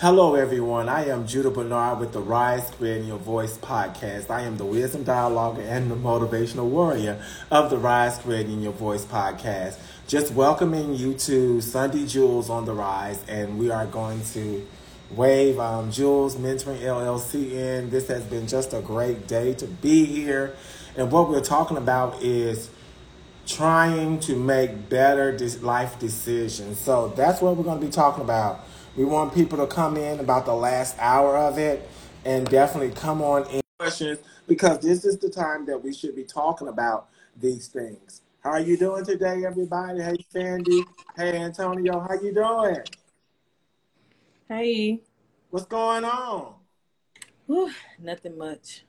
Hello, everyone. I am Judah Bernard with the Rise Spreading Your Voice podcast. I am the wisdom dialoguer and the motivational warrior of the Rise Spreading Your Voice podcast. Just welcoming you to Sunday Jewels on the Rise, and we are going to wave um, Jules Mentoring LLC in. This has been just a great day to be here, and what we're talking about is trying to make better life decisions. So that's what we're going to be talking about. We want people to come in about the last hour of it and definitely come on in questions because this is the time that we should be talking about these things. How are you doing today, everybody? Hey, Sandy. Hey, Antonio. How you doing? Hey. What's going on? Whew, nothing much.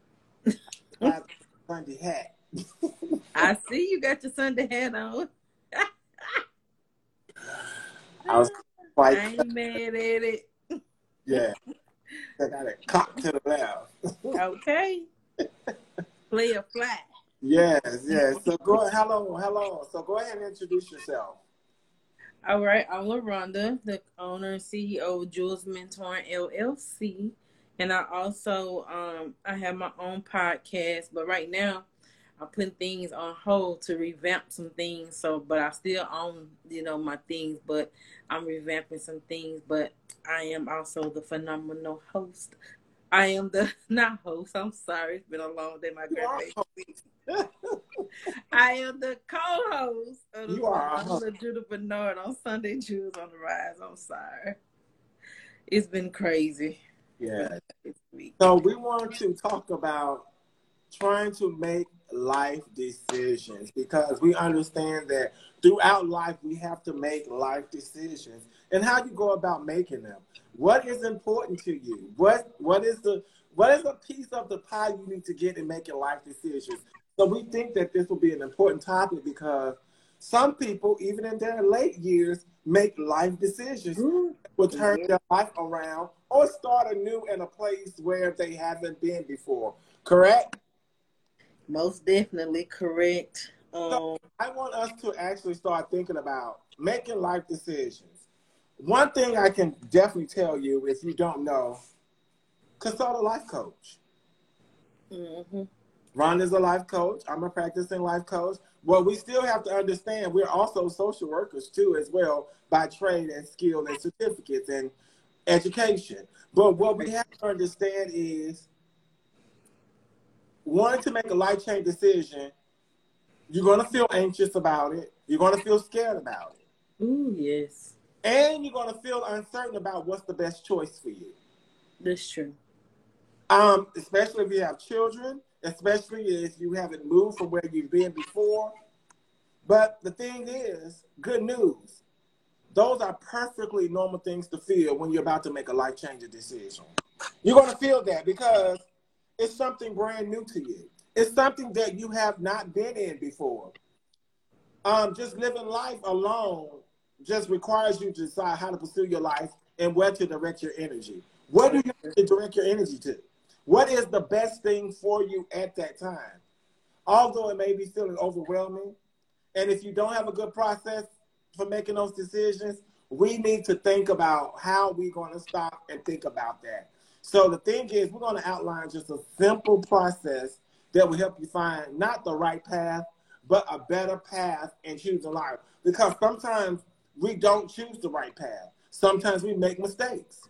Sunday hat. I see you got your Sunday hat on. I was quite. I ain't mad at it. Yeah. I got it cocked to the left. okay. Play a flat. Yes, yes. So go hello, hello. So go ahead and introduce yourself. All right, I'm LaRhonda, the owner and CEO of Jules Mentoring LLC. And I also um I have my own podcast, but right now I'm putting things on hold to revamp some things. So, but I still own, you know, my things, but I'm revamping some things. But I am also the phenomenal host. I am the not host. I'm sorry, it's been a long day. My graduation. I am the co-host of the, you are the Judah Bernard on Sunday Jewels on the Rise. I'm sorry. It's been crazy. Yeah. So we want to talk about trying to make life decisions because we understand that throughout life we have to make life decisions. And how you go about making them? What is important to you? What what is the what is a piece of the pie you need to get in making life decisions? So we think that this will be an important topic because some people even in their late years make life decisions mm-hmm. will turn mm-hmm. their life around or start anew in a place where they haven't been before. Correct most definitely correct. Um, so I want us to actually start thinking about making life decisions. One thing I can definitely tell you, if you don't know, consult a life coach. Mm-hmm. Ron is a life coach. I'm a practicing life coach. Well, we still have to understand we're also social workers too, as well, by trade and skill and certificates and education. But what we have to understand is wanting to make a life change decision, you're going to feel anxious about it. You're going to feel scared about it. Ooh, yes. And you're going to feel uncertain about what's the best choice for you. That's true. Um, especially if you have children, especially if you haven't moved from where you've been before. But the thing is, good news. Those are perfectly normal things to feel when you're about to make a life changing decision. You're going to feel that because it's something brand new to you. It's something that you have not been in before. Um, just living life alone just requires you to decide how to pursue your life and where to direct your energy. What do you to direct your energy to? What is the best thing for you at that time? Although it may be feeling overwhelming, and if you don't have a good process for making those decisions, we need to think about how we're going to stop and think about that. So the thing is, we're going to outline just a simple process that will help you find not the right path, but a better path and in choosing life. Because sometimes we don't choose the right path. Sometimes we make mistakes.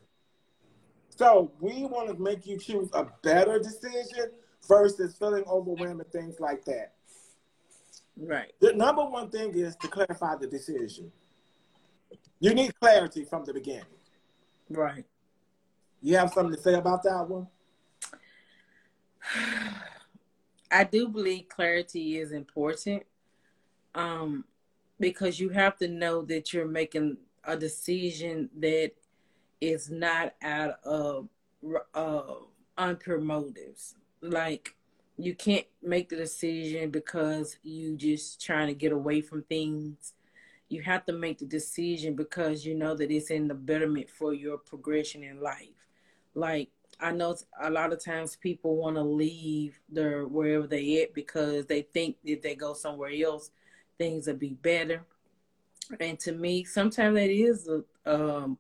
So we want to make you choose a better decision versus feeling overwhelmed and things like that. Right. The number one thing is to clarify the decision. You need clarity from the beginning. Right. You have something to say about that one? I do believe clarity is important um, because you have to know that you're making a decision that is not out of uh, unpure motives. Like you can't make the decision because you're just trying to get away from things you have to make the decision because you know that it's in the betterment for your progression in life. Like I know a lot of times people want to leave their wherever they at because they think if they go somewhere else, things will be better. And to me, sometimes that is a um,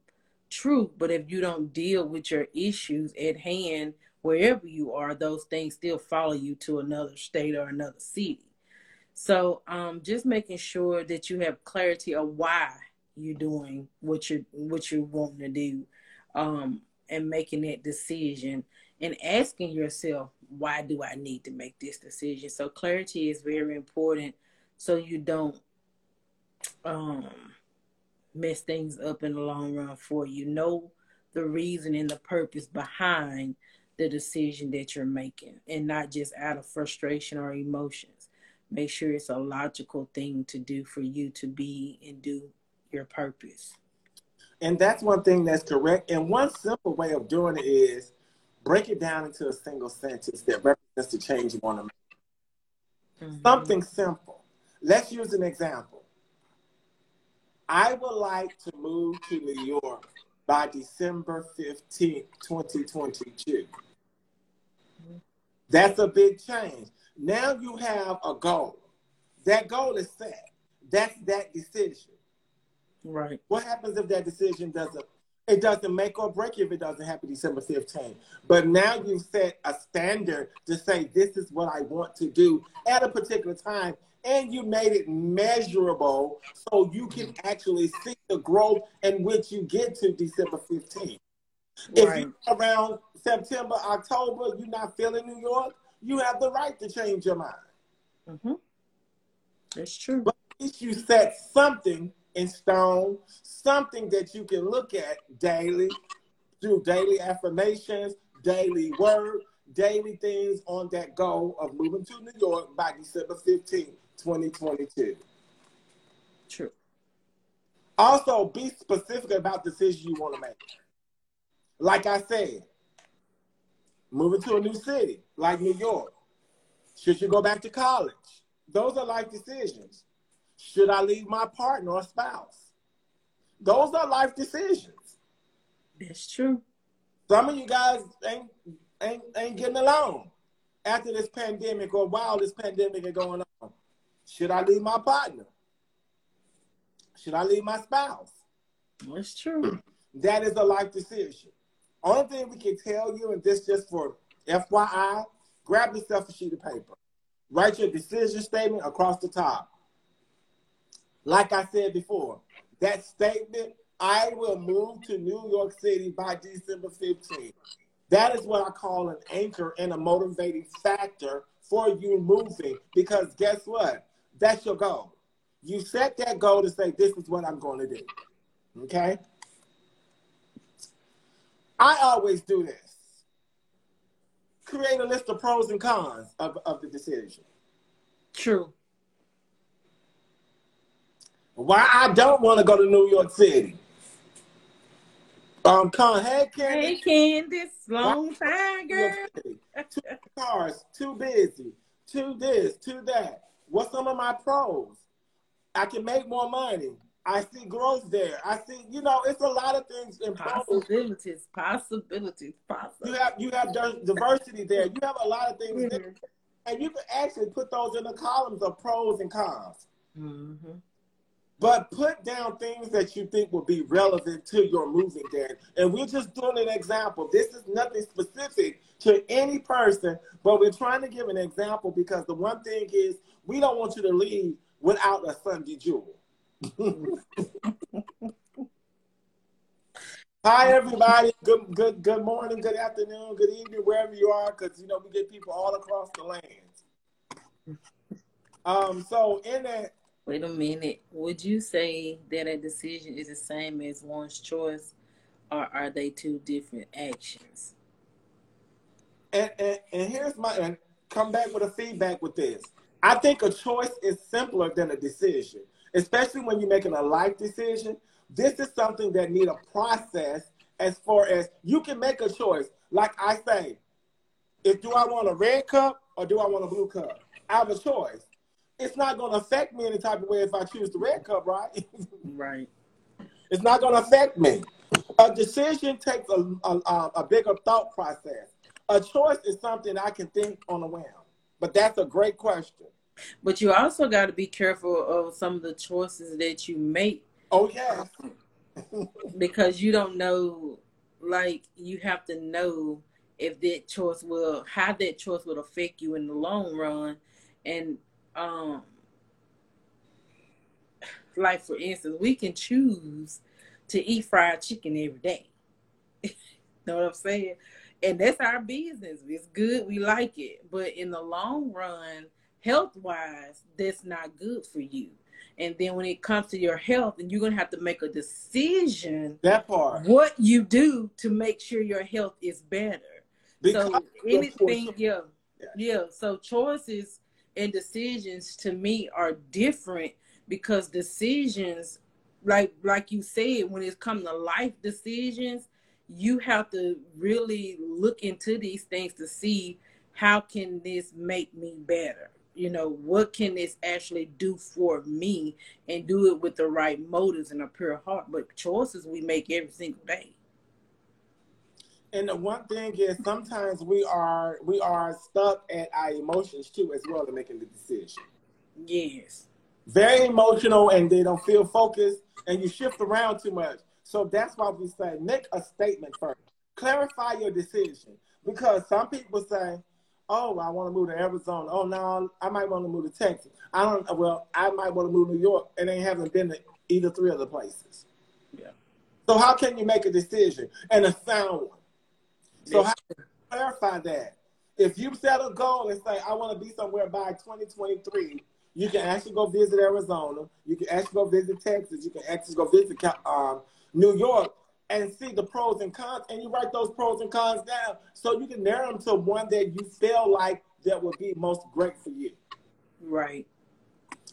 true. But if you don't deal with your issues at hand, wherever you are, those things still follow you to another state or another city. So um, just making sure that you have clarity of why you're doing what you're what you're wanting to do, um, and making that decision and asking yourself, why do I need to make this decision? So clarity is very important so you don't um mess things up in the long run for you. Know the reason and the purpose behind the decision that you're making and not just out of frustration or emotions. Make sure it's a logical thing to do for you to be and do your purpose. And that's one thing that's correct. And one simple way of doing it is break it down into a single sentence that represents the change you want to make. Mm-hmm. Something simple. Let's use an example. I would like to move to New York by December 15th, 2022. That's a big change. Now you have a goal. That goal is set. That's that decision. Right. What happens if that decision doesn't it doesn't make or break if it doesn't happen December 15th. But now you've set a standard to say this is what I want to do at a particular time. And you made it measurable so you can actually see the growth in which you get to December 15th. Right. If you around September, October, you're not feeling New York, you have the right to change your mind. Mm-hmm. That's true. But at least you set something in stone, something that you can look at daily, do daily affirmations, daily work, daily things on that goal of moving to New York by December 15, 2022. True. Also, be specific about decisions you want to make. Like I said, moving to a new city like New York. Should you go back to college? Those are life decisions. Should I leave my partner or spouse? Those are life decisions. That's true. Some of you guys ain't ain't ain't getting along after this pandemic or while this pandemic is going on. Should I leave my partner? Should I leave my spouse? That's true. That is a life decision. Only thing we can tell you, and this just for FYI, grab yourself a sheet of paper. Write your decision statement across the top. Like I said before, that statement, I will move to New York City by December 15th. That is what I call an anchor and a motivating factor for you moving because guess what? That's your goal. You set that goal to say, this is what I'm going to do. Okay? I always do this create a list of pros and cons of, of the decision. True. Why I don't want to go to New York City. Um, con, hey Candace. Hey Candace, long time girl. Two cars, too busy, too this, too that. What's some of my pros? I can make more money. I see growth there. I see, you know, it's a lot of things in possibilities, possibilities, possibilities. You have you have diversity there. You have a lot of things, mm-hmm. there. and you can actually put those in the columns of pros and cons. Mm-hmm. But put down things that you think will be relevant to your moving there. And we're just doing an example. This is nothing specific to any person, but we're trying to give an example because the one thing is we don't want you to leave without a Sunday jewel. Hi everybody. Good good good morning, good afternoon, good evening, wherever you are, because you know we get people all across the land. Um, so in that Wait a minute. Would you say that a decision is the same as one's choice, or are they two different actions? And, and, and here's my and come back with a feedback with this. I think a choice is simpler than a decision especially when you're making a life decision. This is something that need a process as far as you can make a choice. Like I say, if do I want a red cup or do I want a blue cup? I have a choice. It's not going to affect me in any type of way if I choose the red cup, right? right. It's not going to affect me. A decision takes a, a, a bigger thought process. A choice is something I can think on a whim. But that's a great question. But you also got to be careful of some of the choices that you make. Oh yeah. because you don't know, like, you have to know if that choice will, how that choice will affect you in the long run. And, um, like, for instance, we can choose to eat fried chicken every day. know what I'm saying? And that's our business. It's good. We like it. But in the long run, health wise, that's not good for you. And then when it comes to your health, and you're gonna have to make a decision that part what you do to make sure your health is better. Because so anything, yeah, yeah, yeah. So choices and decisions to me are different because decisions, like like you said, when it's come to life decisions, you have to really look into these things to see how can this make me better? You know what can this actually do for me and do it with the right motives and a pure heart? But choices we make every single day and the one thing is sometimes we are we are stuck at our emotions too as well in making the decision yes very emotional and they don't feel focused and you shift around too much so that's why we say make a statement first clarify your decision because some people say oh, I want to move to Arizona. Oh, no, I might want to move to Texas. I don't. Well, I might want to move to New York, and they haven't been to either three of the places. Yeah. So how can you make a decision and a sound one? So how can you clarify that? If you set a goal and say, I want to be somewhere by 2023, you can actually go visit Arizona. You can actually go visit Texas. You can actually go visit um, New York and see the pros and cons, and you write those pros and cons down so you can narrow them to one that you feel like that would be most great for you. Right.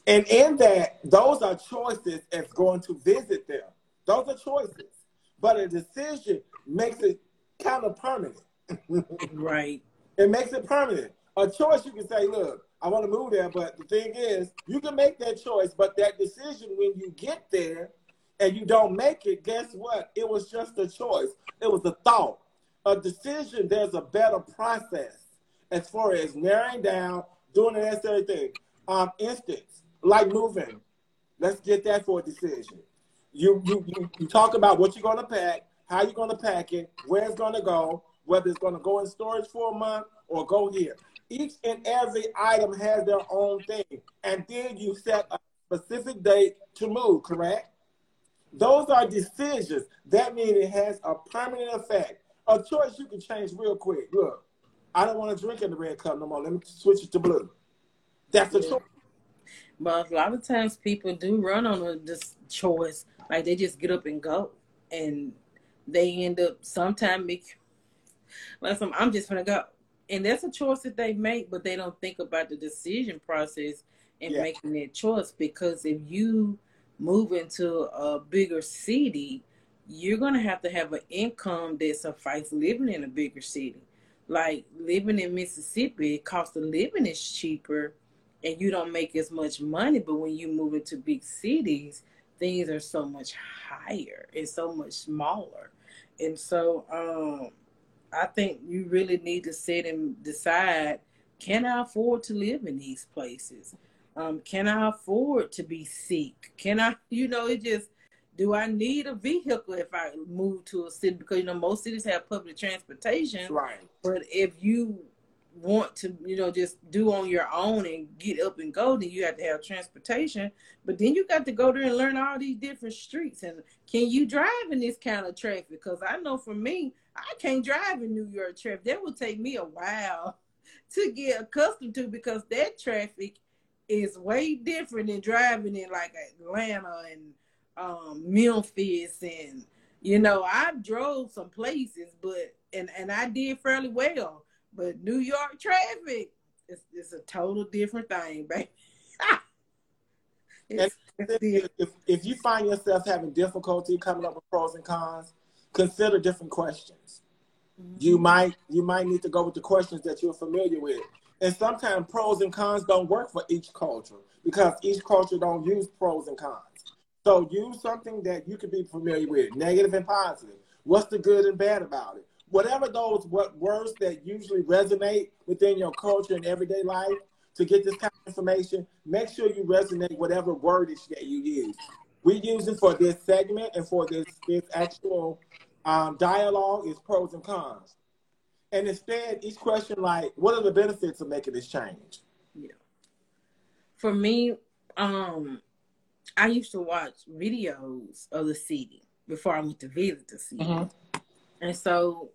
And in that, those are choices as going to visit them. Those are choices. But a decision makes it kind of permanent. right. It makes it permanent. A choice you can say, look, I want to move there, but the thing is, you can make that choice, but that decision when you get there and you don't make it, guess what? It was just a choice. It was a thought. A decision, there's a better process as far as narrowing down, doing the necessary thing. Um, instance, like moving. Let's get that for a decision. You you you, you talk about what you're gonna pack, how you're gonna pack it, where it's gonna go, whether it's gonna go in storage for a month or go here. Each and every item has their own thing. And then you set a specific date to move, correct? Those are decisions. That means it has a permanent effect. A choice you can change real quick. Look, I don't want to drink in the red cup no more. Let me switch it to blue. That's a choice. But a lot of times people do run on a this choice. Like they just get up and go. And they end up sometimes make like some, I'm just gonna go. And that's a choice that they make, but they don't think about the decision process and yeah. making that choice because if you move into a bigger city, you're gonna have to have an income that suffices living in a bigger city. Like living in Mississippi, cost of living is cheaper and you don't make as much money, but when you move into big cities, things are so much higher and so much smaller. And so um I think you really need to sit and decide can I afford to live in these places? Um, can I afford to be sick? Can I, you know, it just, do I need a vehicle if I move to a city? Because, you know, most cities have public transportation. Right. But if you want to, you know, just do on your own and get up and go, then you have to have transportation. But then you got to go there and learn all these different streets. And can you drive in this kind of traffic? Because I know for me, I can't drive in New York traffic. That would take me a while to get accustomed to because that traffic is way different than driving in like Atlanta and um, Memphis and you know I drove some places, but and and I did fairly well. But New York traffic is it's a total different thing, baby. it's, if, if, if you find yourself having difficulty coming up with pros and cons, consider different questions. Mm-hmm. You might you might need to go with the questions that you're familiar with. And sometimes pros and cons don't work for each culture because each culture don't use pros and cons. So use something that you can be familiar with, negative and positive. What's the good and bad about it? Whatever those what words that usually resonate within your culture and everyday life to get this kind of information, make sure you resonate whatever wordage that you use. we use it for this segment and for this this actual um, dialogue is pros and cons. And instead, each question like, what are the benefits of making this change? Yeah. For me, um, I used to watch videos of the city before I went to visit the city. Mm-hmm. And so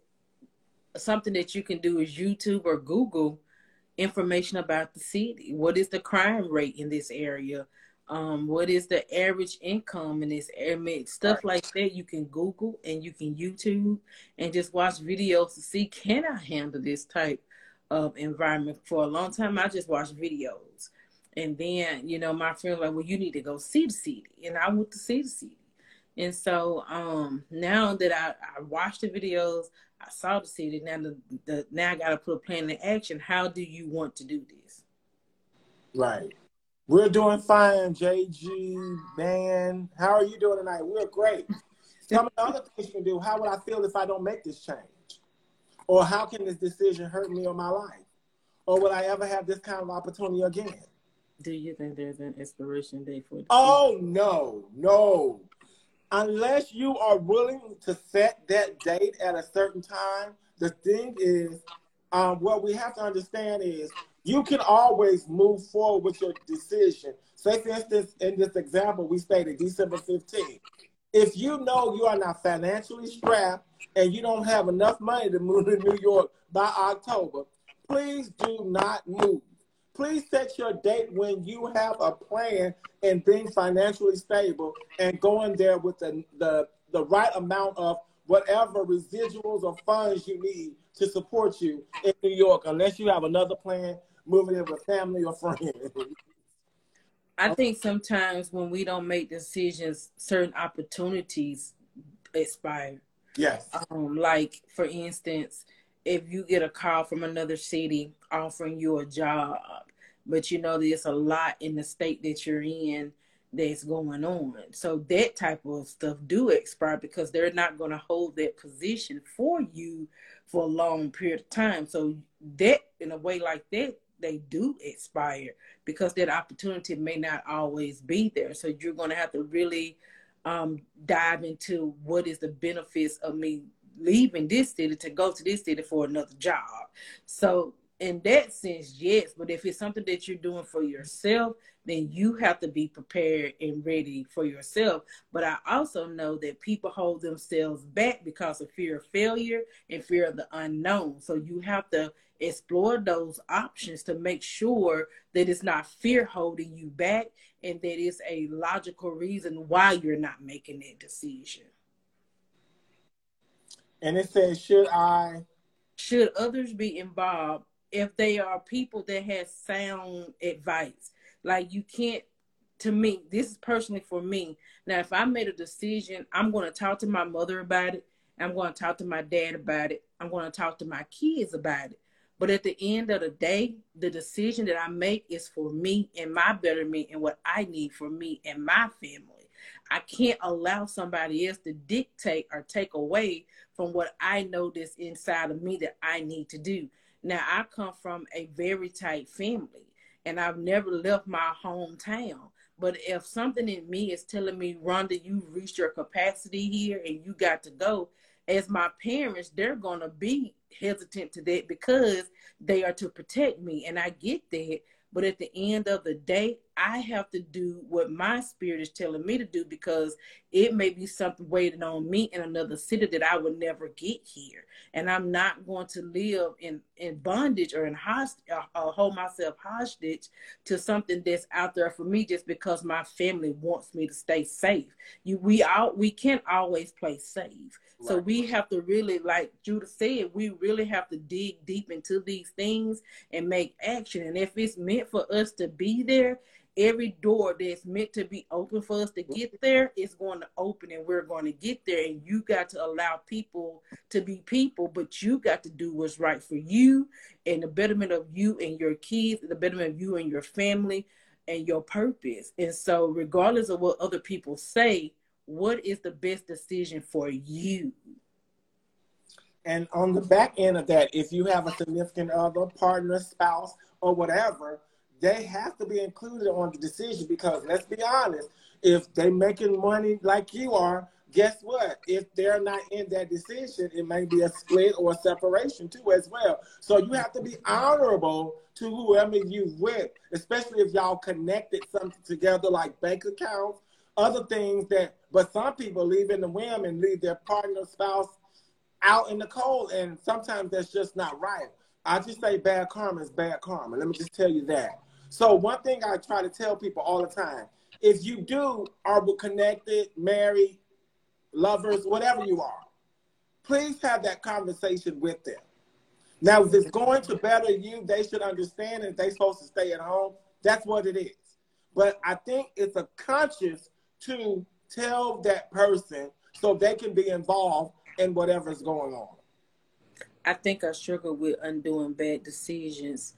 something that you can do is YouTube or Google information about the city. What is the crime rate in this area? Um, what is the average income in this area? Stuff right. like that you can Google and you can YouTube and just watch videos to see can I handle this type of environment. For a long time, I just watched videos. And then, you know, my friend like, well, you need to go see the city. And I went to see the city. And so um, now that I, I watched the videos, I saw the city. Now the, the now I got to put a plan in action. How do you want to do this? Right. We're doing fine, JG, man. How are you doing tonight? We're great. Tell me the other things you can do. How would I feel if I don't make this change? Or how can this decision hurt me or my life? Or will I ever have this kind of opportunity again? Do you think there's an expiration date for it? Oh no, no unless you are willing to set that date at a certain time, the thing is, um, what we have to understand is you can always move forward with your decision. Say, for instance, in this example, we stated December 15th. If you know you are not financially strapped and you don't have enough money to move to New York by October, please do not move. Please set your date when you have a plan and being financially stable and going there with the, the, the right amount of whatever residuals or funds you need to support you in New York, unless you have another plan moving in with family or friends. I think sometimes when we don't make decisions, certain opportunities expire. Yes. Um, like for instance, if you get a call from another city offering you a job, but you know there's a lot in the state that you're in that's going on. So that type of stuff do expire because they're not going to hold that position for you for a long period of time. So that in a way like that, they do expire because that opportunity may not always be there. So you're going to have to really um, dive into what is the benefits of me leaving this city to go to this city for another job. So in that sense, yes. But if it's something that you're doing for yourself, then you have to be prepared and ready for yourself. But I also know that people hold themselves back because of fear of failure and fear of the unknown. So you have to explore those options to make sure that it's not fear holding you back and that it's a logical reason why you're not making that decision. And it says, should I? Should others be involved if they are people that have sound advice. Like you can't to me, this is personally for me. Now if I made a decision, I'm gonna talk to my mother about it. I'm gonna talk to my dad about it. I'm gonna talk to my kids about it. But at the end of the day, the decision that I make is for me and my betterment and what I need for me and my family. I can't allow somebody else to dictate or take away from what I know that's inside of me that I need to do. Now, I come from a very tight family and I've never left my hometown. But if something in me is telling me, Rhonda, you've reached your capacity here and you got to go, as my parents, they're going to be hesitant to that because they are to protect me. And I get that. But at the end of the day, I have to do what my spirit is telling me to do because it may be something waiting on me in another city that I would never get here. And I'm not going to live in, in bondage or in hostage, uh, uh, hold myself hostage to something that's out there for me just because my family wants me to stay safe. You, we all, we can't always play safe. So we have to really, like Judah said, we really have to dig deep into these things and make action. And if it's meant for us to be there, every door that's meant to be open for us to mm-hmm. get there is going to open and we're going to get there. And you got to allow people to be people, but you got to do what's right for you and the betterment of you and your kids, the betterment of you and your family and your purpose. And so, regardless of what other people say, what is the best decision for you? And on the back end of that, if you have a significant other, partner, spouse, or whatever, they have to be included on the decision because let's be honest, If they making money like you are, guess what? If they're not in that decision, it may be a split or a separation too as well. So you have to be honorable to whoever you with, especially if y'all connected something together like bank accounts, other things that. But some people leave in the whim and leave their partner, spouse out in the cold, and sometimes that's just not right. I just say bad karma is bad karma. Let me just tell you that. So one thing I try to tell people all the time: if you do are connected, married, lovers, whatever you are, please have that conversation with them. Now, if it's going to better you, they should understand if they're supposed to stay at home. That's what it is. But I think it's a conscious to tell that person so they can be involved in whatever's going on. I think I struggle with undoing bad decisions.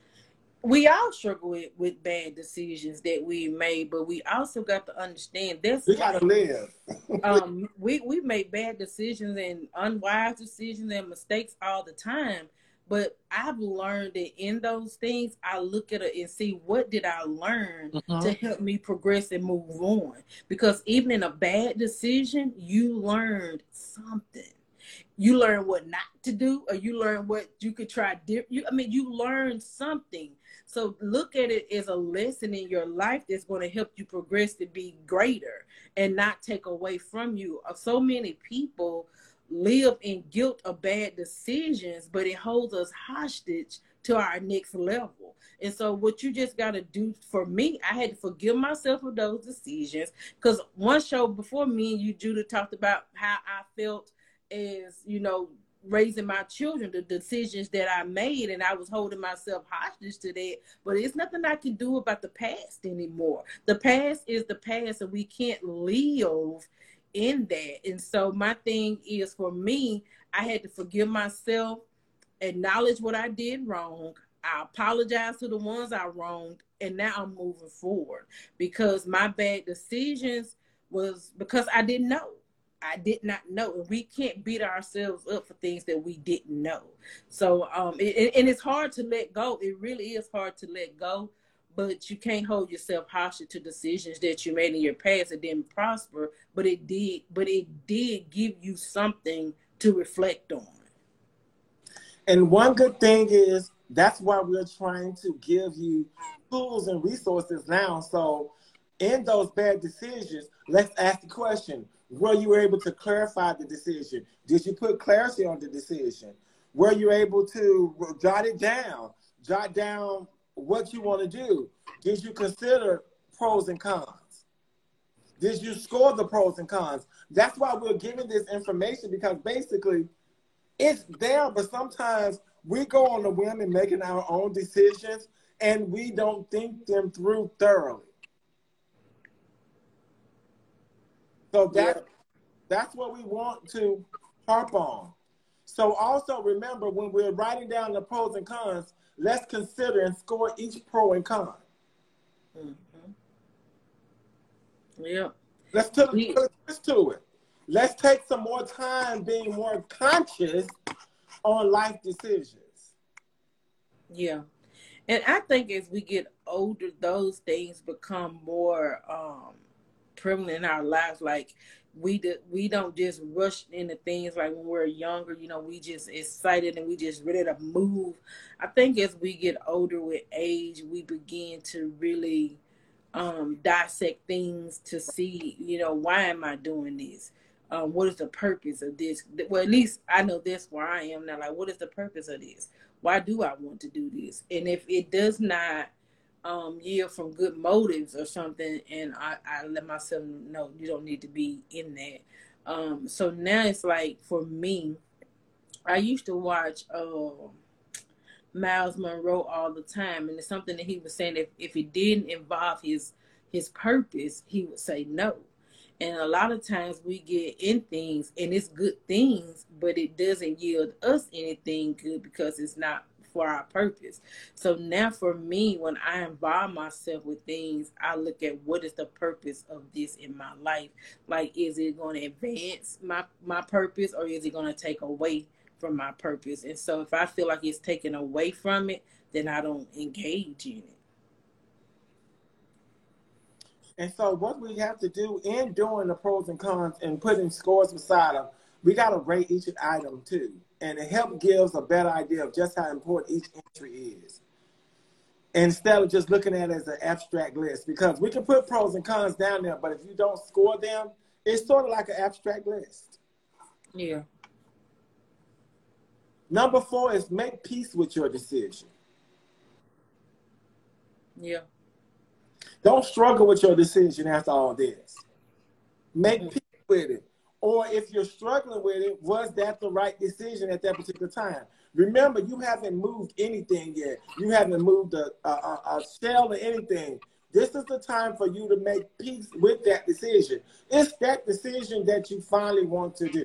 We all struggle with, with bad decisions that we made, but we also got to understand this. We gotta live. um, we we make bad decisions and unwise decisions and mistakes all the time. But I've learned that in those things, I look at it and see what did I learn mm-hmm. to help me progress and move on. Because even in a bad decision, you learned something you learn what not to do or you learn what you could try different you i mean you learn something so look at it as a lesson in your life that's going to help you progress to be greater and not take away from you. Uh, so many people live in guilt of bad decisions but it holds us hostage to our next level. And so what you just got to do for me i had to forgive myself of those decisions because one show before me and you judah talked about how i felt as you know raising my children the decisions that i made and i was holding myself hostage to that. But it's nothing i can do about the past anymore. The past is the past and we can't live in that. And so my thing is for me i had to forgive myself acknowledge what i did wrong. I apologize to the ones i wronged and now i'm moving forward. Because my bad decisions was because i didn't know I did not know. And we can't beat ourselves up for things that we didn't know. So, um, it, and it's hard to let go. It really is hard to let go, but you can't hold yourself hostage to decisions that you made in your past that didn't prosper, but it did, but it did give you something to reflect on. And one good thing is that's why we're trying to give you tools and resources now. So, in those bad decisions, let's ask the question were you able to clarify the decision? Did you put clarity on the decision? Were you able to jot it down? Jot down what you want to do. Did you consider pros and cons? Did you score the pros and cons? That's why we're giving this information because basically it's there, but sometimes we go on the whim and making our own decisions and we don't think them through thoroughly. So that yeah. that's what we want to harp on. So also remember when we're writing down the pros and cons, let's consider and score each pro and con. Mm-hmm. Yeah. Let's, yeah. let's to it. Let's take some more time being more conscious on life decisions. Yeah. And I think as we get older, those things become more um, prevalent in our lives. Like we do, we don't just rush into things like when we're younger. You know, we just excited and we just ready to move. I think as we get older with age, we begin to really um, dissect things to see. You know, why am I doing this? Um, what is the purpose of this? Well, at least I know this where I am now. Like, what is the purpose of this? Why do I want to do this? And if it does not um, yield from good motives or something, and I, I let myself know you don't need to be in that. Um, so now it's like for me, I used to watch uh, Myles Munroe all the time, and it's something that he was saying if if it didn't involve his his purpose, he would say no. And a lot of times we get in things and it's good things, but it doesn't yield us anything good because it's not for our purpose. So now for me, when I involve myself with things, I look at what is the purpose of this in my life. Like, is it going to advance my, my purpose or is it going to take away from my purpose? And so if I feel like it's taken away from it, then I don't engage in it. And so, what we have to do in doing the pros and cons and putting scores beside them, we got to rate each item too. And it helps gives a better idea of just how important each entry is. Instead of just looking at it as an abstract list, because we can put pros and cons down there, but if you don't score them, it's sort of like an abstract list. Yeah. Number four is make peace with your decision. Yeah. Don't struggle with your decision after all this. Make mm-hmm. peace with it. Or if you're struggling with it, was that the right decision at that particular time? Remember, you haven't moved anything yet. You haven't moved a, a, a shell or anything. This is the time for you to make peace with that decision. It's that decision that you finally want to do.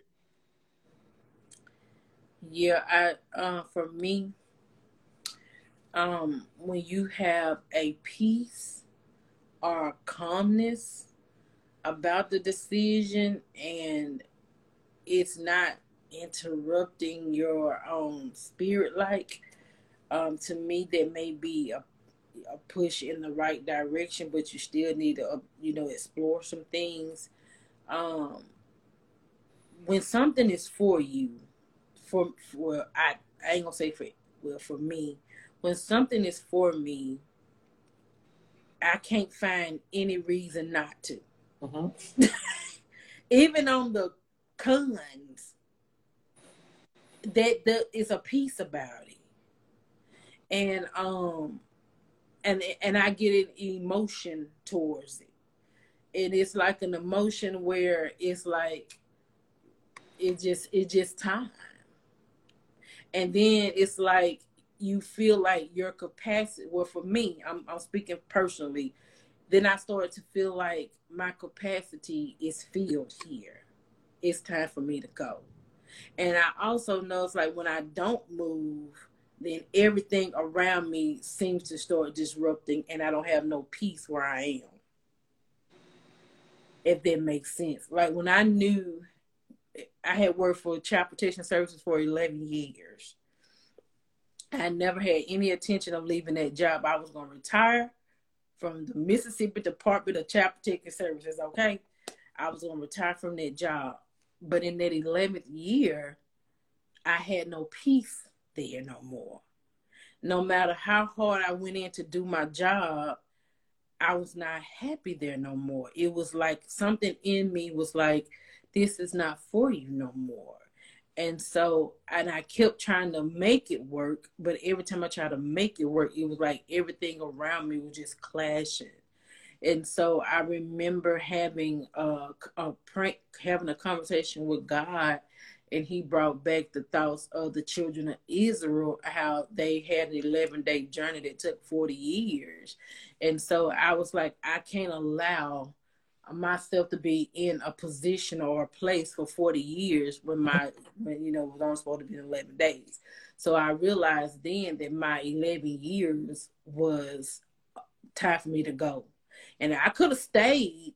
Yeah, I uh, for me, um, when you have a peace or calmness about the decision and it's not interrupting your own spirit like um, to me that may be a, a push in the right direction but you still need to uh, you know explore some things um, when something is for you for for I, I ain't gonna say for well for me when something is for me, I can't find any reason not to. Mm-hmm. Even on the cons, that there is a piece about it, and um, and and I get an emotion towards it, and it's like an emotion where it's like it just it just time, and then it's like you feel like your capacity well for me I'm, I'm speaking personally then i started to feel like my capacity is filled here. It's time for me to go. And i also know it's like when i don't move then everything around me seems to start disrupting and i don't have no peace where i am. If that makes sense. Like when i knew i had worked for child protection services for 11 years. I never had any intention of leaving that job. I was going to retire from the Mississippi Department of Child Protective Services. Okay, I was going to retire from that job, but in that eleventh year, I had no peace there no more. No matter how hard I went in to do my job, I was not happy there no more. It was like something in me was like, this is not for you no more. And so, and I kept trying to make it work, but every time I tried to make it work, it was like everything around me was just clashing. And so I remember having a, a prank, having a conversation with God, and He brought back the thoughts of the children of Israel, how they had an 11 day journey that took 40 years. And so I was like, I can't allow myself to be in a position or a place for 40 years when mm-hmm. my when you know was only supposed to be 11 days. So i realized then that my 11 years was time for me to go. And i could have stayed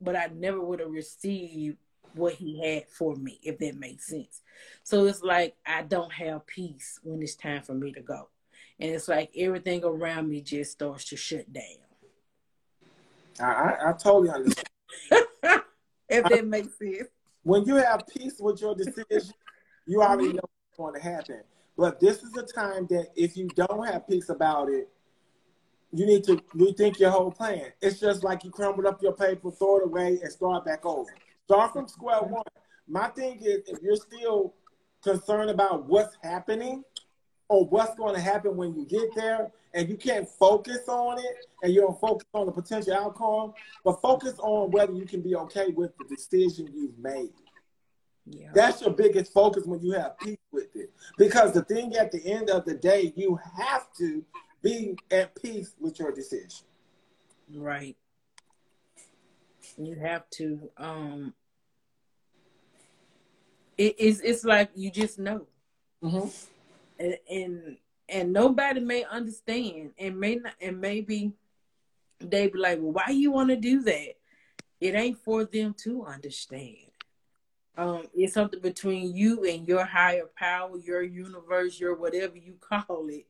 but i never would have received what he had for me if that makes sense. So it's like i don't have peace when it's time for me to go. And it's like everything around me just starts to shut down I, I totally understand. if that makes sense. When you have peace with your decision, you already know what's going to happen. But this is a time that if you don't have peace about it, you need to rethink your whole plan. It's just like you crumbled up your paper, throw it away, and start back over. Start from square one. My thing is, if you're still concerned about what's happening, or what's going to happen when you get there and you can't focus on it and you don't focus on the potential outcome but focus on whether you can be okay with the decision you've made. Yeah. that's your biggest focus when you have peace with it. Because the thing at the end of the day you have to be at peace with your decision. Right. You have to um it, it's, it's like you just know. Mm-hmm. And and, and nobody may understand and may not and maybe they be like well why you want to do that it ain't for them to understand um, it's something between you and your higher power your universe your whatever you call it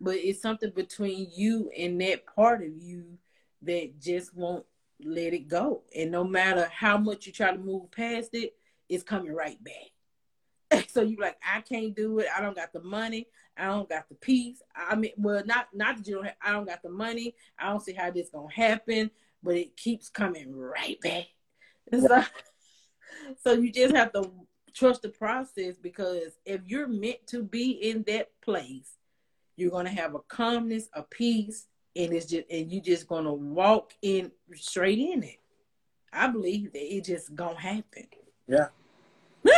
but it's something between you and that part of you that just won't let it go. And no matter how much you try to move past it, it's coming right back. so you're like, I can't do it. I don't got the money. I don't got the peace. I mean, well, not not that you don't. Have, I don't got the money. I don't see how this gonna happen, but it keeps coming right back. So, so you just have to trust the process because if you're meant to be in that place, you're gonna have a calmness, a peace, and it's just and you're just gonna walk in straight in it. I believe that it just gonna happen. Yeah.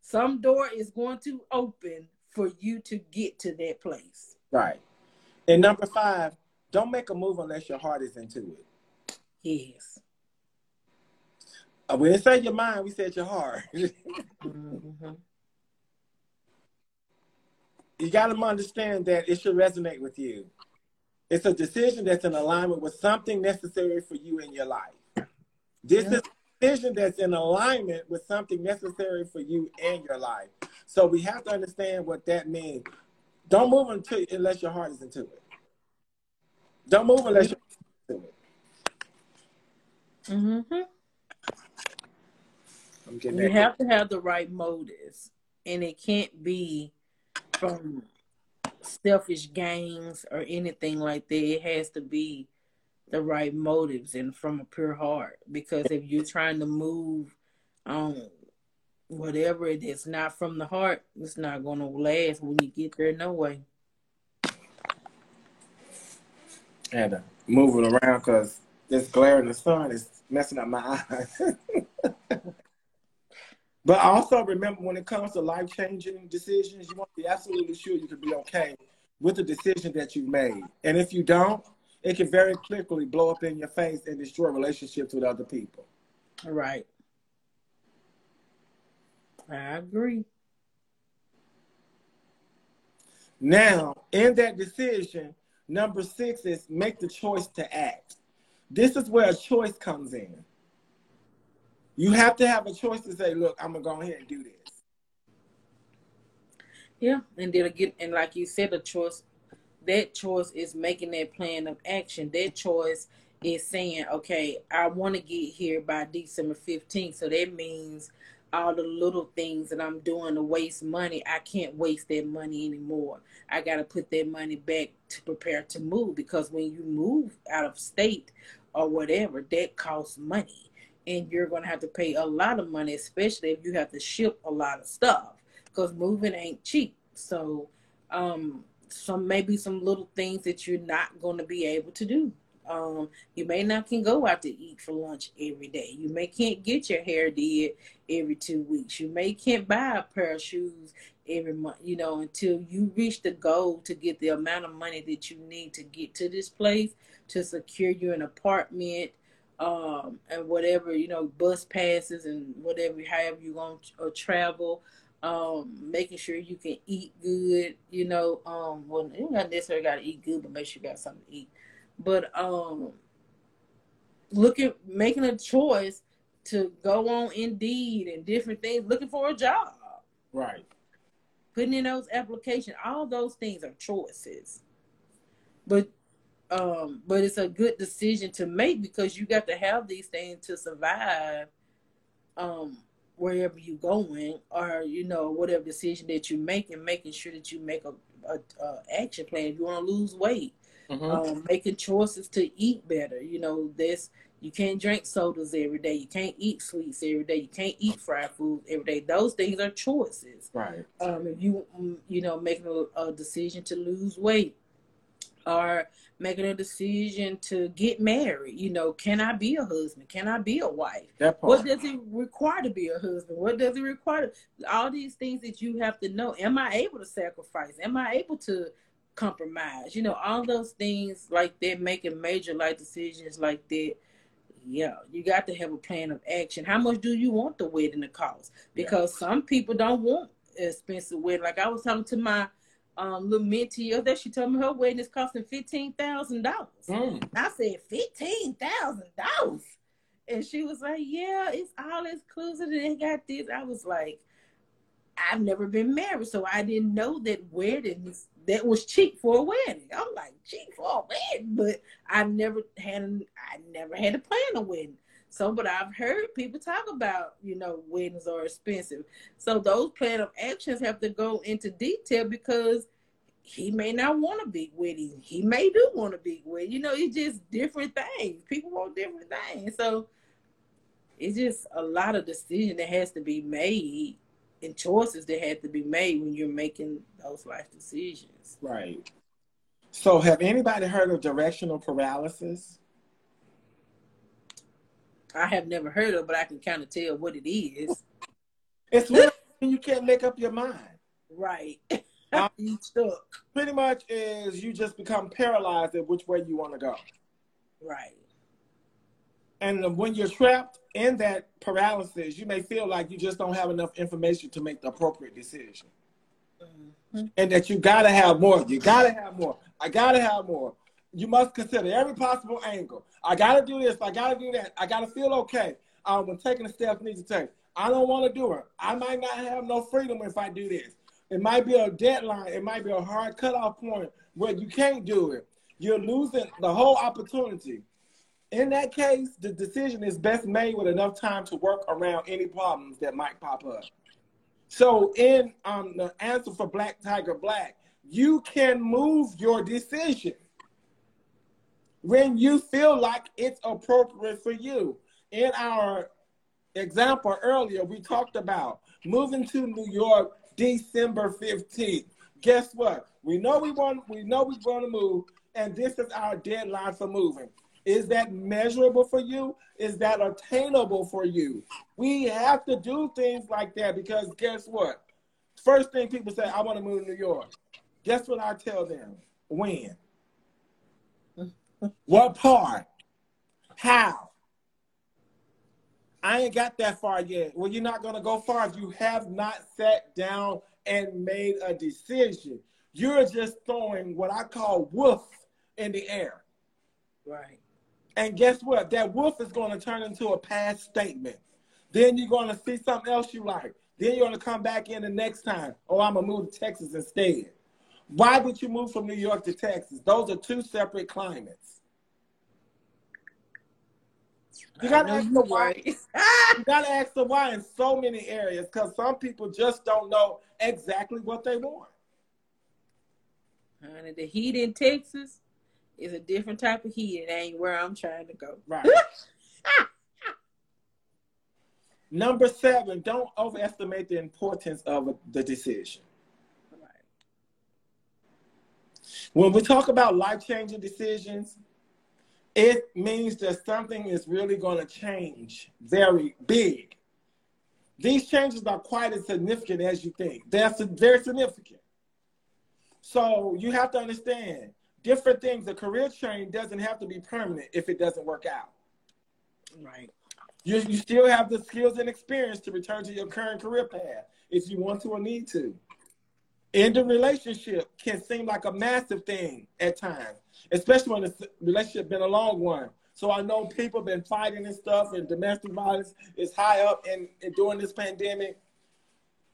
Some door is going to open for you to get to that place. Right. And number five, don't make a move unless your heart is into it. Yes. Uh, we didn't say your mind, we said your heart. mm-hmm. You got to understand that it should resonate with you. It's a decision that's in alignment with something necessary for you in your life. This yeah. is a decision that's in alignment with something necessary for you in your life. So we have to understand what that means. Don't move until unless your heart is into it. Don't move unless you're into it. Mm-hmm. you have to have the right motives, and it can't be from selfish gains or anything like that. It has to be the right motives and from a pure heart. Because if you're trying to move on whatever it is not from the heart, it's not going to last when you get there. No way. And to move it around because this glare in the sun is messing up my eyes. but also remember, when it comes to life changing decisions, you want to be absolutely sure you can be okay with the decision that you made. And if you don't, it can very quickly blow up in your face and destroy relationships with other people. Right. I agree. Now, in that decision, number six is make the choice to act. This is where a choice comes in. You have to have a choice to say, look, I'm gonna go ahead and do this. Yeah, and then again, and like you said, a choice. That choice is making that plan of action. That choice is saying, okay, I want to get here by December 15th. So that means all the little things that I'm doing to waste money, I can't waste that money anymore. I got to put that money back to prepare to move because when you move out of state or whatever, that costs money. And you're going to have to pay a lot of money, especially if you have to ship a lot of stuff because moving ain't cheap. So, um, some maybe some little things that you're not going to be able to do. Um, you may not can go out to eat for lunch every day. You may can't get your hair did every two weeks. You may can't buy a pair of shoes every month. You know, until you reach the goal to get the amount of money that you need to get to this place to secure you an apartment, um, and whatever you know, bus passes and whatever, however you want to travel. Um, making sure you can eat good, you know, um, well, you not necessarily got to eat good, but make sure you got something to eat but um looking making a choice to go on Indeed and different things, looking for a job. Right. Putting in those applications, all those things are choices. But um, but it's a good decision to make because you got to have these things to survive um wherever you're going or you know whatever decision that you make and making sure that you make a, a, a action plan if you want to lose weight mm-hmm. um, making choices to eat better. You know, this you can't drink sodas every day. You can't eat sweets every day. You can't eat fried food every day. Those things are choices. Right. Um, if you mm, you know making a, a decision to lose weight, or making a decision to get married. You know, can I be a husband? Can I be a wife? What does it require to be a husband? What does it require? All these things that you have to know. Am I able to sacrifice? Am I able to compromise. You know, all those things like that, making major life decisions like that. Yeah, you got to have a plan of action. How much do you want the wedding to cost? Because yeah. some people don't want expensive wedding. Like I was talking to my um, little mentee other day, she told me her wedding is costing fifteen thousand dollars. Mm. I said fifteen thousand dollars, and she was like, "Yeah, it's all inclusive. They got this." I was like, I've never been married, so I didn't know that weddings that was cheap for a wedding. I'm like cheap for a wedding, but I never had I never had to plan a wedding. So, but I've heard people talk about, you know, weddings are expensive. So those plan of actions have to go into detail because he may not want a big wedding. He may do want a big wedding. You know, it's just different things. People want different things. So it's just a lot of decision that has to be made and choices that have to be made when you're making those life decisions. Right. So have anybody heard of directional paralysis? I have never heard of, but I can kind of tell what it is. It's when you can't make up your mind. Right. um, you stuck. Pretty much is you just become paralyzed at which way you want to go. Right. And when you're trapped in that paralysis, you may feel like you just don't have enough information to make the appropriate decision. Mm-hmm. And that you gotta have more. You gotta have more. I gotta have more you must consider every possible angle. I got to do this. I got to do that. I got to feel okay um, when taking the steps I need to take. I don't want to do it. I might not have no freedom if I do this. It might be a deadline. It might be a hard cutoff point where you can't do it. You're losing the whole opportunity. In that case, the decision is best made with enough time to work around any problems that might pop up. So, in um, the answer for Black Tiger Black, you can move your decision when you feel like it's appropriate for you. In our example earlier, we talked about moving to New York December 15th. Guess what? We know we want we know we're going to move, and this is our deadline for moving. Is that measurable for you? Is that attainable for you? We have to do things like that because guess what? First thing people say, I want to move to New York. Guess what I tell them? When? what part? How? I ain't got that far yet. Well, you're not going to go far if you have not sat down and made a decision. You're just throwing what I call woof in the air. Right. And guess what? That woof is going to turn into a past statement. Then you're going to see something else you like. Then you're going to come back in the next time. Oh, I'm going to move to Texas instead. Why would you move from New York to Texas? Those are two separate climates. You gotta ask the why. you gotta ask the why in so many areas because some people just don't know exactly what they want. Honey, the heat in Texas is a different type of heat. It ain't where I'm trying to go. Right. Number seven, don't overestimate the importance of the decision. Right. When we talk about life changing decisions, it means that something is really going to change very big. These changes are quite as significant as you think. They're very significant. So you have to understand different things. A career change doesn't have to be permanent if it doesn't work out. Right. You, you still have the skills and experience to return to your current career path if you want to or need to. In a relationship can seem like a massive thing at times especially when the relationship been a long one. So I know people been fighting and stuff, and domestic violence is high up. And, and during this pandemic,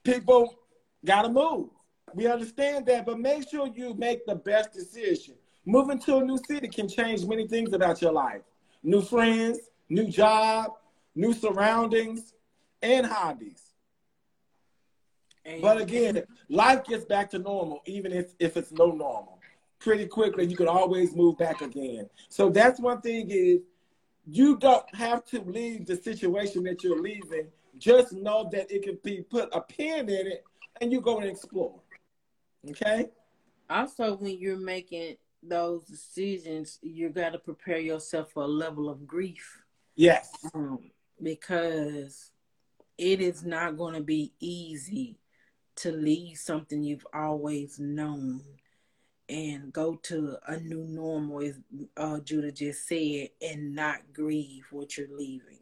people gotta move. We understand that, but make sure you make the best decision. Moving to a new city can change many things about your life: new friends, new job, new surroundings, and hobbies. But again, life gets back to normal, even if, if it's no normal pretty quickly. You can always move back again. So that's one thing is you don't have to leave the situation that you're leaving. Just know that it can be put a pin in it and you go and explore. Okay? Also, when you're making those decisions, you got to prepare yourself for a level of grief. Yes. Um, because it is not going to be easy to leave something you've always known and go to a new normal, as uh, Judah just said, and not grieve what you're leaving.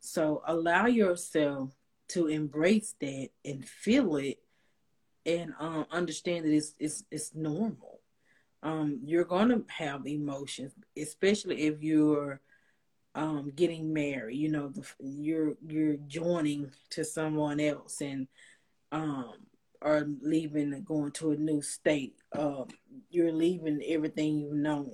So allow yourself to embrace that and feel it, and um, understand that it's it's it's normal. Um, you're gonna have emotions, especially if you're um, getting married. You know, the, you're you're joining to someone else, and um, are leaving and going to a new state. Um, you're leaving everything you've known.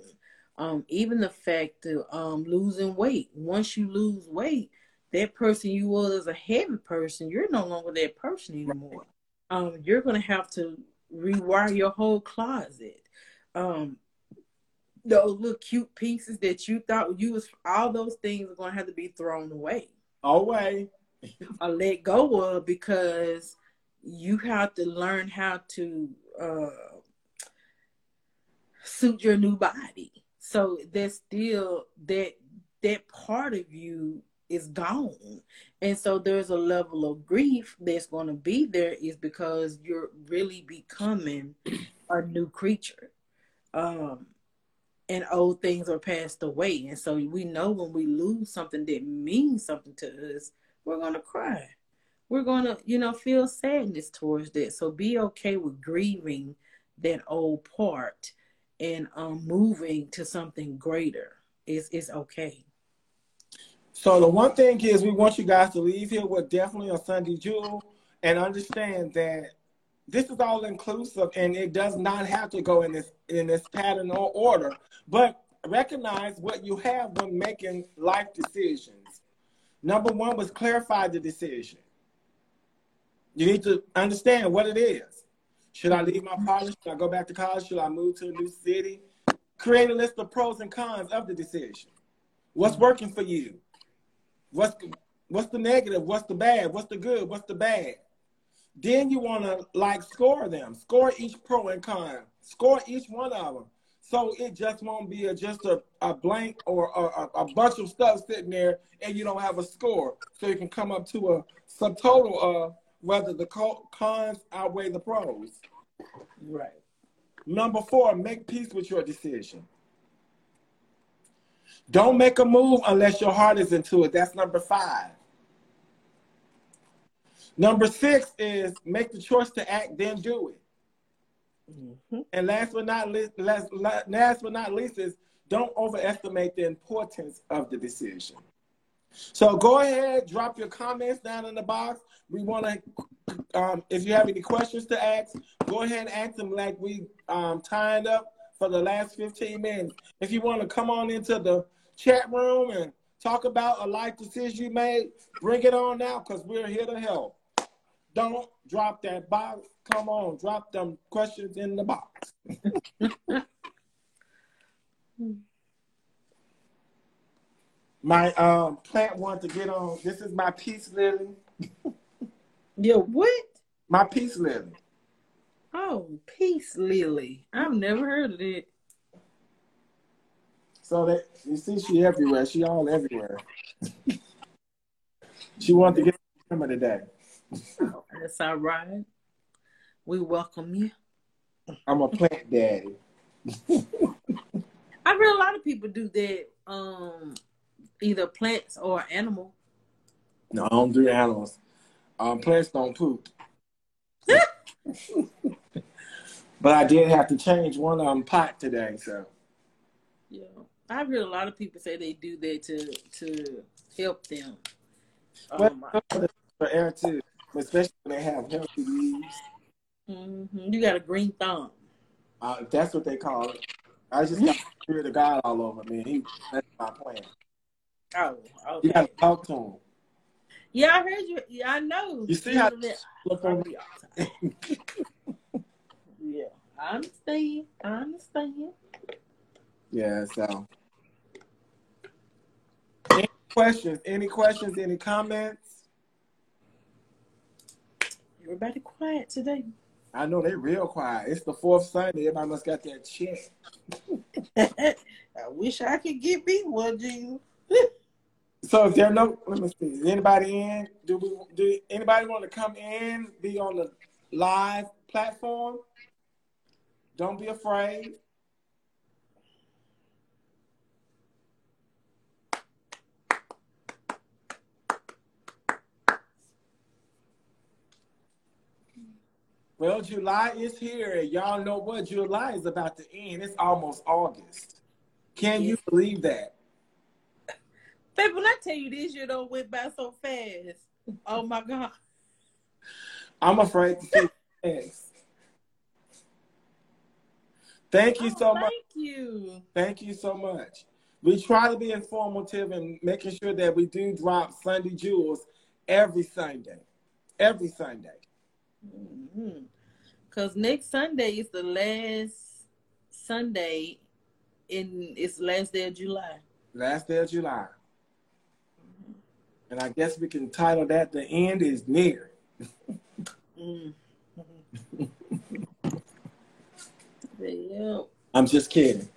Um, even the fact of um, losing weight. Once you lose weight, that person you was as a heavy person, you're no longer that person anymore. Um, you're gonna have to rewire your whole closet. Um, those little cute pieces that you thought you was all those things are gonna have to be thrown away. Away. or let go of because you have to learn how to uh, suit your new body. So there's still that that part of you is gone. And so there's a level of grief that's going to be there is because you're really becoming a new creature. Um, and old things are passed away. And so we know when we lose something that means something to us, we're going to cry. We're going to, you know, feel sadness towards that. So be okay with grieving that old part and um, moving to something greater. Is is okay. So the one thing is we want you guys to leave here with definitely a Sunday jewel and understand that this is all inclusive and it does not have to go in this in this pattern or order, but recognize what you have when making life decisions. Number one was clarify the decision. You need to understand what it is. Should I leave my partner? Should I go back to college? Should I move to a new city? Create a list of pros and cons of the decision. What's working for you? What's what's the negative? What's the bad? What's the good? What's the bad? Then you want to like score them. Score each pro and con. Score each one of them. So it just won't be a, just a, a blank or a, a, bunch of stuff sitting there and you don't have a score. So you can come up to a subtotal of whether the cons outweigh the pros. Right. Number four, make peace with your decision. Don't make a move unless your heart is into it. That's number five. Number six is make the choice to act, then do it. Mm-hmm. And last but not least, last, last but not least is don't overestimate the importance of the decision. So go ahead, drop your comments down in the box. We want to, um, if you have any questions to ask, go ahead and ask them like we um, tied up for the last 15 minutes. If you want to come on into the chat room and talk about a life decision you made, bring it on now because we're here to help. Don't drop that box. Come on, drop them questions in the box. my um, plant wants to get on. This is my peace lily. Your what? My peace lily. Oh, peace lily. I've never heard of it. So that you see, she everywhere. She all everywhere. she wanted to get the today. That's all right. We welcome you. I'm a plant daddy. I read a lot of people do that. Um, either plants or animal. No, I don't do animals. Um, plants don't poop. but I did have to change one um pot today, so. Yeah, I've heard a lot of people say they do that to to help them. Um, for air too especially when they have healthy leaves. Mm-hmm. You got a green thumb. Uh, that's what they call it. I just got the spirit of God all over me. He, that's my plan. Oh, okay. You got to talk to him. Yeah, I heard you. Yeah, I know. You see how look on me. yeah, I understand. I understand. Yeah, so. Any questions? Any questions? Any comments? Everybody quiet today. I know they real quiet. It's the fourth Sunday. Everybody must got that check. I wish I could get me one, Jesus. so if there no, let me see. Is anybody in? Do we? Do anybody want to come in? Be on the live platform? Don't be afraid. Well, July is here, and y'all know what July is about to end. It's almost August. Can you believe that? Baby, when I tell you this year don't went by so fast. Oh my God. I'm afraid to say Yes. Thank you Oh, so much. Thank you. Thank you so much. We try to be informative and making sure that we do drop Sunday Jewels every Sunday. Every Sunday. Because Mm-hmm. next Sunday is the last Sunday in it's last day of July. Last day of July. And I guess we can title that The End is Near. Mm. yeah, I'm just kidding.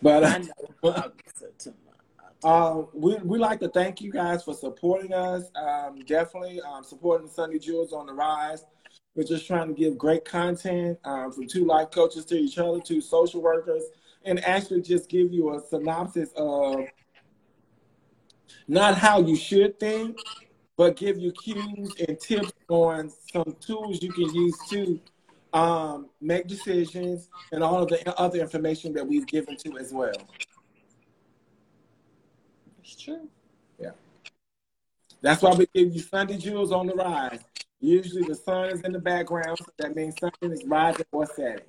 But I know. I'll get to- to my- Uh, we we like to thank you guys for supporting us. Um, definitely um, supporting Sunday Jewels on the rise. We're just trying to give great content um, from two life coaches to each other, two social workers, and actually just give you a synopsis of not how you should think, but give you cues and tips on some tools you can use to um, make decisions and all of the other information that we've given to as well. It's true. Yeah. That's why we give you Sunday Jewels on the rise. Usually the sun is in the background, so that means something is rising or setting.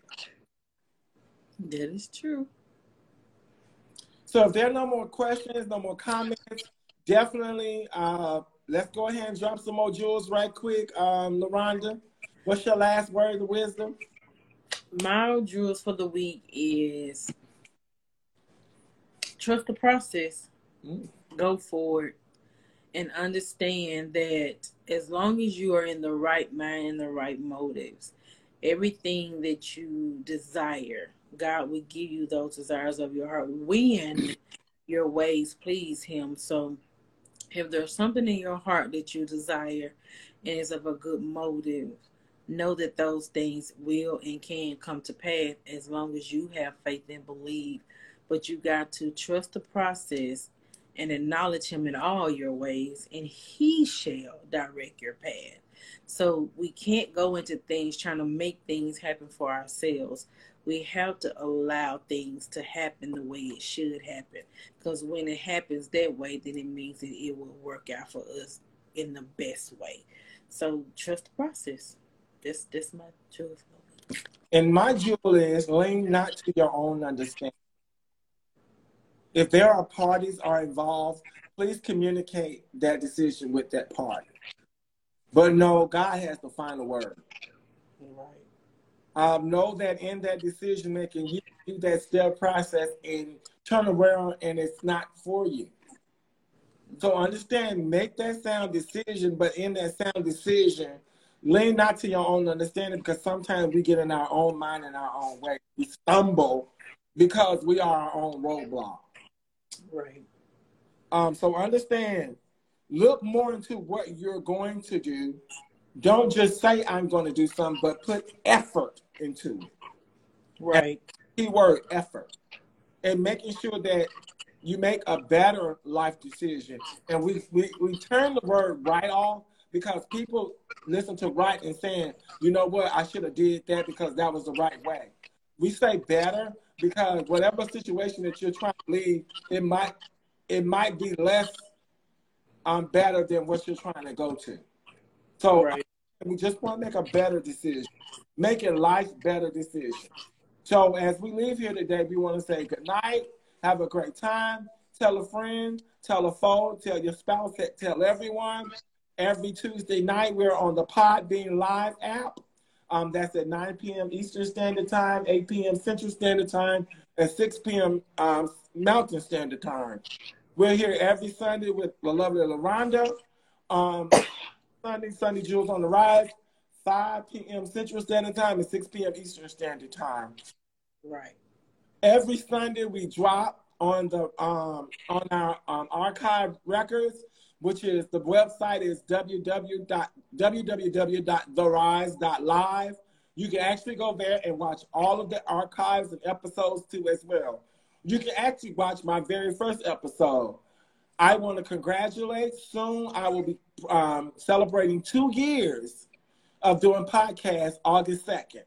That is true. So if there are no more questions, no more comments, definitely uh, let's go ahead and drop some more jewels right quick. Um, LaRhonda, what's your last word of wisdom? My jewels for the week is trust the process. Mm. Go for it. And understand that as long as you are in the right mind and the right motives, everything that you desire, God will give you those desires of your heart when your ways please Him. So if there's something in your heart that you desire and is of a good motive, know that those things will and can come to pass as long as you have faith and believe. But you got to trust the process and acknowledge him in all your ways, and he shall direct your path. So we can't go into things trying to make things happen for ourselves. We have to allow things to happen the way it should happen. Because when it happens that way, then it means that it will work out for us in the best way. So trust the process. This this my truth. And my jewel is lean not to your own understanding. If there are parties are involved, please communicate that decision with that party. But no, God has the final word. Right. um, know that in that decision making, you do that step process and turn around and it's not for you. So understand, make that sound decision, but in that sound decision, lean not to your own understanding because sometimes we get in our own mind and our own way. We stumble because we are our own roadblock. Right. Um, so understand, look more into what you're going to do. Don't just say I'm going to do something, but put effort into it. Right. Keyword effort. And making sure that you make a better life decision. And we, we, we turn the word right off because people listen to right and saying, you know what, I should have did that because that was the right way. We say better because whatever situation that you're trying to leave, it might it might be less um better than what you're trying to go to. So Right. we just want to make a better decision, make a life better decision. So as we leave here today, we want to say good night, have a great time, tell a friend, tell a foe, tell your spouse, tell everyone. Every Tuesday night, we're on the Podbean Live app. Um, that's at 9 p.m. Eastern Standard Time, 8 p.m. Central Standard Time, and 6 p.m. Um, Mountain Standard Time. We're here every Sunday with the lovely LaRhonda. Um, Sunday, Sunday Jewels on the Rise, 5 p.m. Central Standard Time and 6 p.m. Eastern Standard Time. Right. Every Sunday we drop on the um, on our um, archive records, which is the website is www www.therise.live. You can actually go there and watch all of the archives and episodes too as well. You can actually watch my very first episode. I want to congratulate. Soon I will be um, celebrating two years of doing podcasts August 2nd.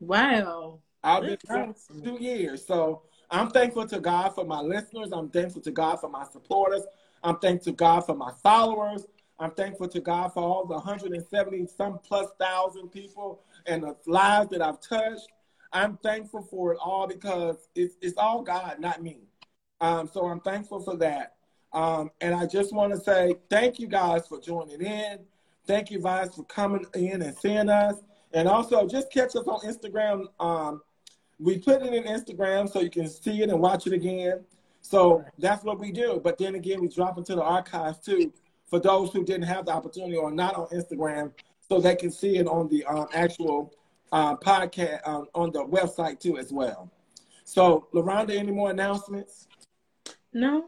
Wow. I'll be That's doing awesome. two years. So I'm thankful to God for my listeners. I'm thankful to God for my supporters. I'm thankful to God for my followers. I'm thankful to God for all the 170 some plus thousand people and the lives that I've touched. I'm thankful for it all because it's, it's all God, not me. Um, so I'm thankful for that. Um, and I just want to say thank you guys for joining in. Thank you guys for coming in and seeing us. And also just catch us on Instagram. Um, we put it in Instagram so you can see it and watch it again. So that's what we do. But then again, we drop into the archives too for those who didn't have the opportunity or not on Instagram so they can see it on the um, actual uh, podcast um, on the website too as well. So, LaRhonda, any more announcements? No,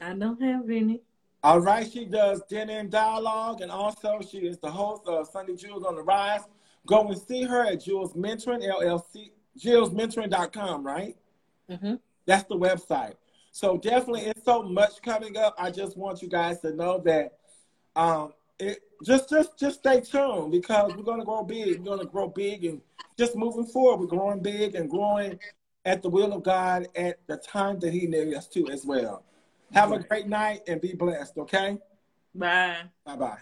I don't have any. All right, she does and Dialogue, and also she is the host of Sunday Jewels on the Rise. Go and see her at Jewels Mentoring, LLC, JewelsMentoring.com, right? Mm-hmm. That's the website. So definitely, it's so much coming up. I just want you guys to know that um, it, just just just stay tuned because we're gonna grow big. We're gonna grow big and just moving forward. We're growing big and growing at the will of God at the time that He needs us to as well. Have a great night and be blessed. Okay. Bye. Bye bye.